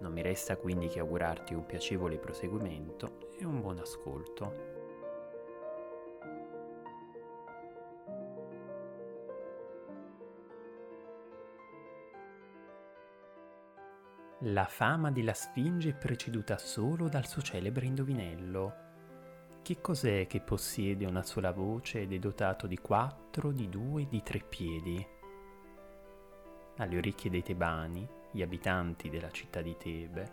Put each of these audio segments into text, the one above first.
non mi resta quindi che augurarti un piacevole proseguimento e un buon ascolto. La fama della Sfinge è preceduta solo dal suo celebre indovinello. Che cos'è che possiede una sola voce ed è dotato di quattro, di due e di tre piedi? Alle orecchie dei tebani gli abitanti della città di Tebe,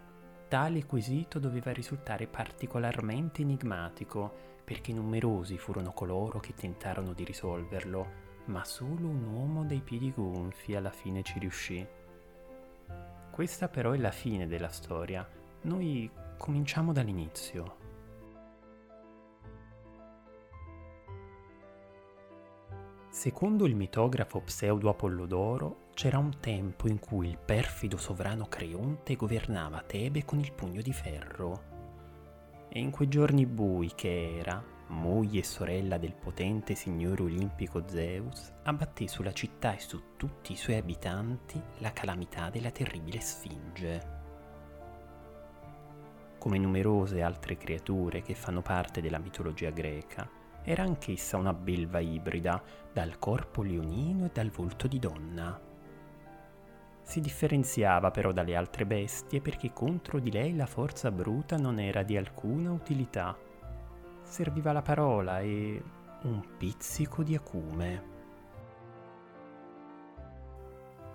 tale quesito doveva risultare particolarmente enigmatico perché numerosi furono coloro che tentarono di risolverlo, ma solo un uomo dai piedi gonfi alla fine ci riuscì. Questa però è la fine della storia. Noi cominciamo dall'inizio. Secondo il mitografo Pseudo Apollodoro, c'era un tempo in cui il perfido sovrano Creonte governava Tebe con il pugno di ferro. E in quei giorni bui che era, moglie e sorella del potente signore olimpico Zeus, abbatté sulla città e su tutti i suoi abitanti la calamità della terribile Sfinge. Come numerose altre creature che fanno parte della mitologia greca, era anch'essa una belva ibrida, dal corpo leonino e dal volto di donna. Si differenziava però dalle altre bestie perché contro di lei la forza bruta non era di alcuna utilità. Serviva la parola e un pizzico di acume.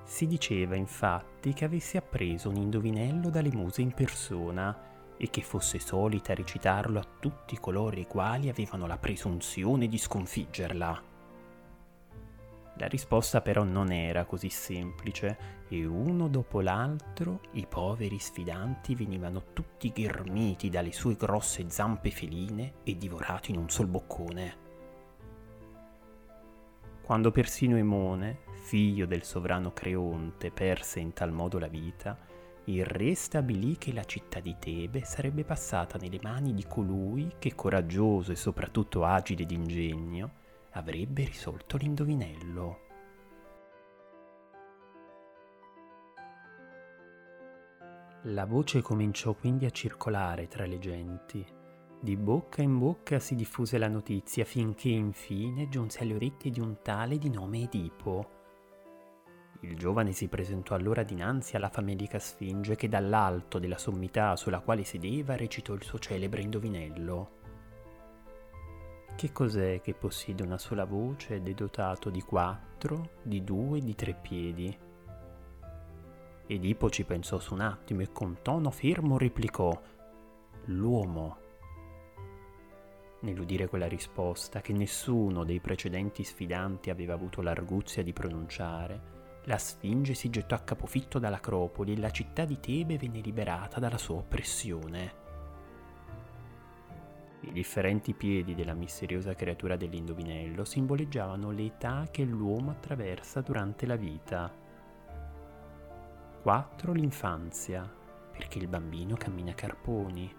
Si diceva infatti che avesse appreso un indovinello dalle muse in persona e che fosse solita recitarlo a tutti coloro i quali avevano la presunzione di sconfiggerla. La risposta però non era così semplice e uno dopo l'altro i poveri sfidanti venivano tutti ghermiti dalle sue grosse zampe feline e divorati in un sol boccone. Quando persino Emone, figlio del sovrano Creonte, perse in tal modo la vita, il re stabilì che la città di Tebe sarebbe passata nelle mani di colui che, coraggioso e soprattutto agile d'ingegno, avrebbe risolto l'indovinello. La voce cominciò quindi a circolare tra le genti. Di bocca in bocca si diffuse la notizia finché infine giunse alle orecchie di un tale di nome Edipo, il giovane si presentò allora dinanzi alla famelica sfinge che dall'alto della sommità sulla quale sedeva recitò il suo celebre indovinello. Che cos'è che possiede una sola voce ed è dotato di quattro, di due di tre piedi? Edipo ci pensò su un attimo e con tono fermo replicò L'uomo. Nell'udire quella risposta, che nessuno dei precedenti sfidanti aveva avuto l'arguzia di pronunciare, la Sfinge si gettò a capofitto dall'Acropoli e la città di Tebe venne liberata dalla sua oppressione. I differenti piedi della misteriosa creatura dell'indovinello simboleggiavano le età che l'uomo attraversa durante la vita. 4 l'infanzia, perché il bambino cammina a carponi.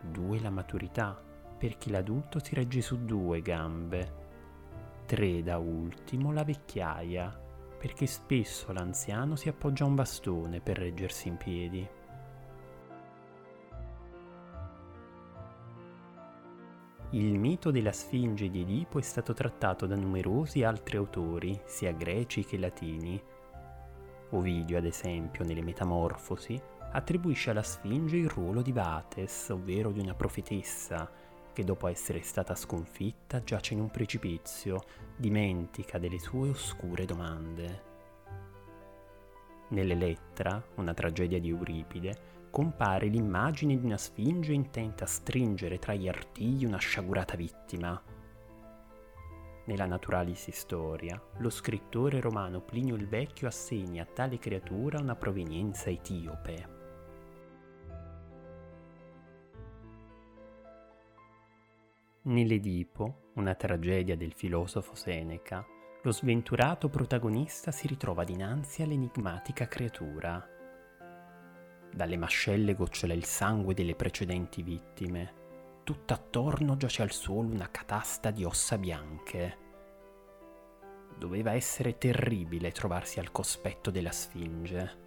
2 la maturità, perché l'adulto si regge su due gambe. 3 da ultimo la vecchiaia, perché spesso l'anziano si appoggia a un bastone per reggersi in piedi. Il mito della Sfinge di Edipo è stato trattato da numerosi altri autori, sia greci che latini. Ovidio, ad esempio, nelle Metamorfosi, attribuisce alla Sfinge il ruolo di Vates, ovvero di una profetessa, che dopo essere stata sconfitta giace in un precipizio, dimentica delle sue oscure domande. Nell'Elettra, una tragedia di Euripide, compare l'immagine di una sfinge intenta a stringere tra gli artigli una sciagurata vittima. Nella Naturalis Storia, lo scrittore romano Plinio il Vecchio assegna a tale creatura una provenienza etiope. Nell'Edipo, una tragedia del filosofo Seneca, lo sventurato protagonista si ritrova dinanzi all'enigmatica creatura. Dalle mascelle gocciola il sangue delle precedenti vittime. Tutt'attorno giace al suolo una catasta di ossa bianche. Doveva essere terribile trovarsi al cospetto della Sfinge.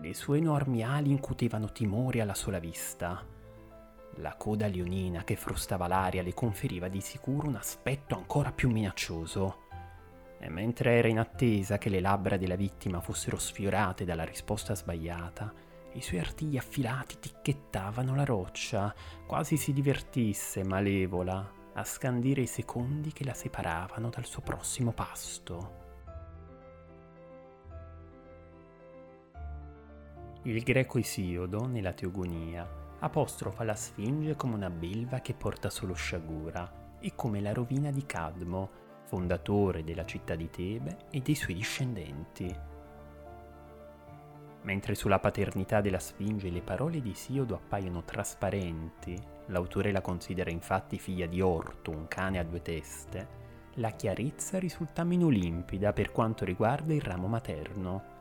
Le sue enormi ali incutevano timore alla sola vista. La coda leonina che frustava l'aria le conferiva di sicuro un aspetto ancora più minaccioso. E mentre era in attesa che le labbra della vittima fossero sfiorate dalla risposta sbagliata, i suoi artigli affilati ticchettavano la roccia, quasi si divertisse, malevola, a scandire i secondi che la separavano dal suo prossimo pasto. Il greco Isiodo, nella Teogonia, apostrofa la Sfinge come una belva che porta solo sciagura e come la rovina di Cadmo, fondatore della città di Tebe e dei suoi discendenti. Mentre sulla paternità della Sfinge le parole di Siodo appaiono trasparenti, l'autore la considera infatti figlia di Orto, un cane a due teste, la chiarezza risulta meno limpida per quanto riguarda il ramo materno.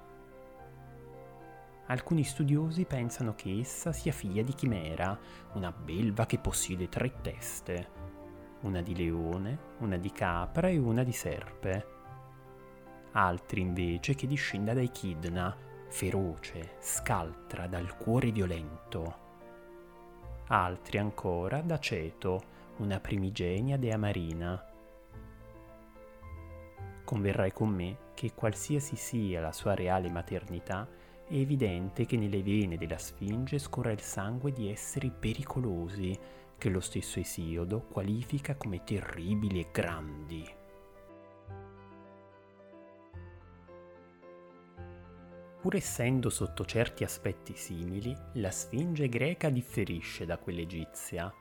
Alcuni studiosi pensano che essa sia figlia di Chimera, una belva che possiede tre teste, una di leone, una di capra e una di serpe. Altri invece che discenda da Echidna, feroce, scaltra, dal cuore violento. Altri ancora da Ceto, una primigenia dea marina. Converrai con me che qualsiasi sia la sua reale maternità, è evidente che nelle vene della Sfinge scorre il sangue di esseri pericolosi, che lo stesso Esiodo qualifica come terribili e grandi. Pur essendo sotto certi aspetti simili, la Sfinge greca differisce da quella egizia.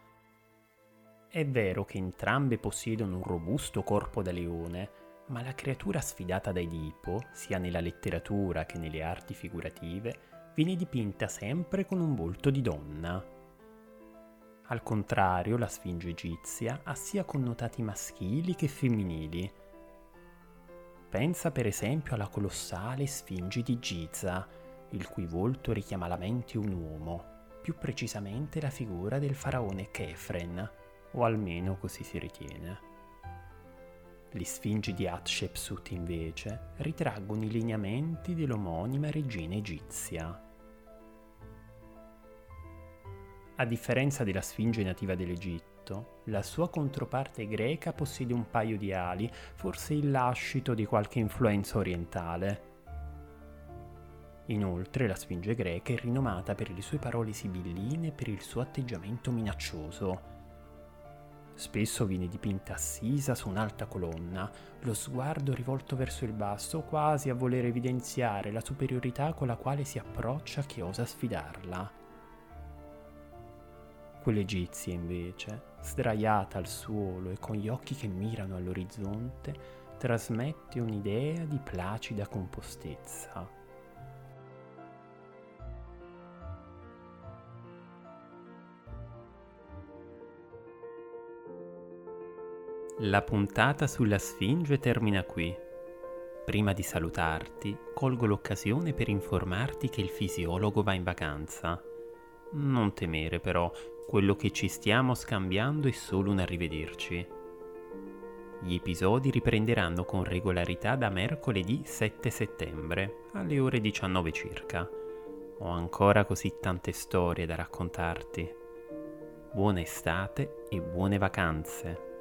È vero che entrambe possiedono un robusto corpo da leone, ma la creatura sfidata da Edipo, sia nella letteratura che nelle arti figurative, viene dipinta sempre con un volto di donna. Al contrario, la Sfinge egizia ha sia connotati maschili che femminili. Pensa per esempio alla colossale Sfinge di Giza, il cui volto richiama alla mente un uomo, più precisamente la figura del faraone Kefren, o almeno così si ritiene. Le Sfingi di Hatshepsut invece ritraggono i lineamenti dell'omonima regina egizia. A differenza della Sfinge nativa dell'Egitto, la sua controparte greca possiede un paio di ali, forse il lascito di qualche influenza orientale. Inoltre la Sfinge greca è rinomata per le sue parole sibilline e per il suo atteggiamento minaccioso. Spesso viene dipinta assisa su un'alta colonna, lo sguardo rivolto verso il basso, quasi a voler evidenziare la superiorità con la quale si approccia chi osa sfidarla. Quell'egizia invece, sdraiata al suolo e con gli occhi che mirano all'orizzonte, trasmette un'idea di placida compostezza. La puntata sulla Sfinge termina qui. Prima di salutarti, colgo l'occasione per informarti che il fisiologo va in vacanza. Non temere però, quello che ci stiamo scambiando è solo un arrivederci. Gli episodi riprenderanno con regolarità da mercoledì 7 settembre, alle ore 19 circa. Ho ancora così tante storie da raccontarti. Buona estate e buone vacanze.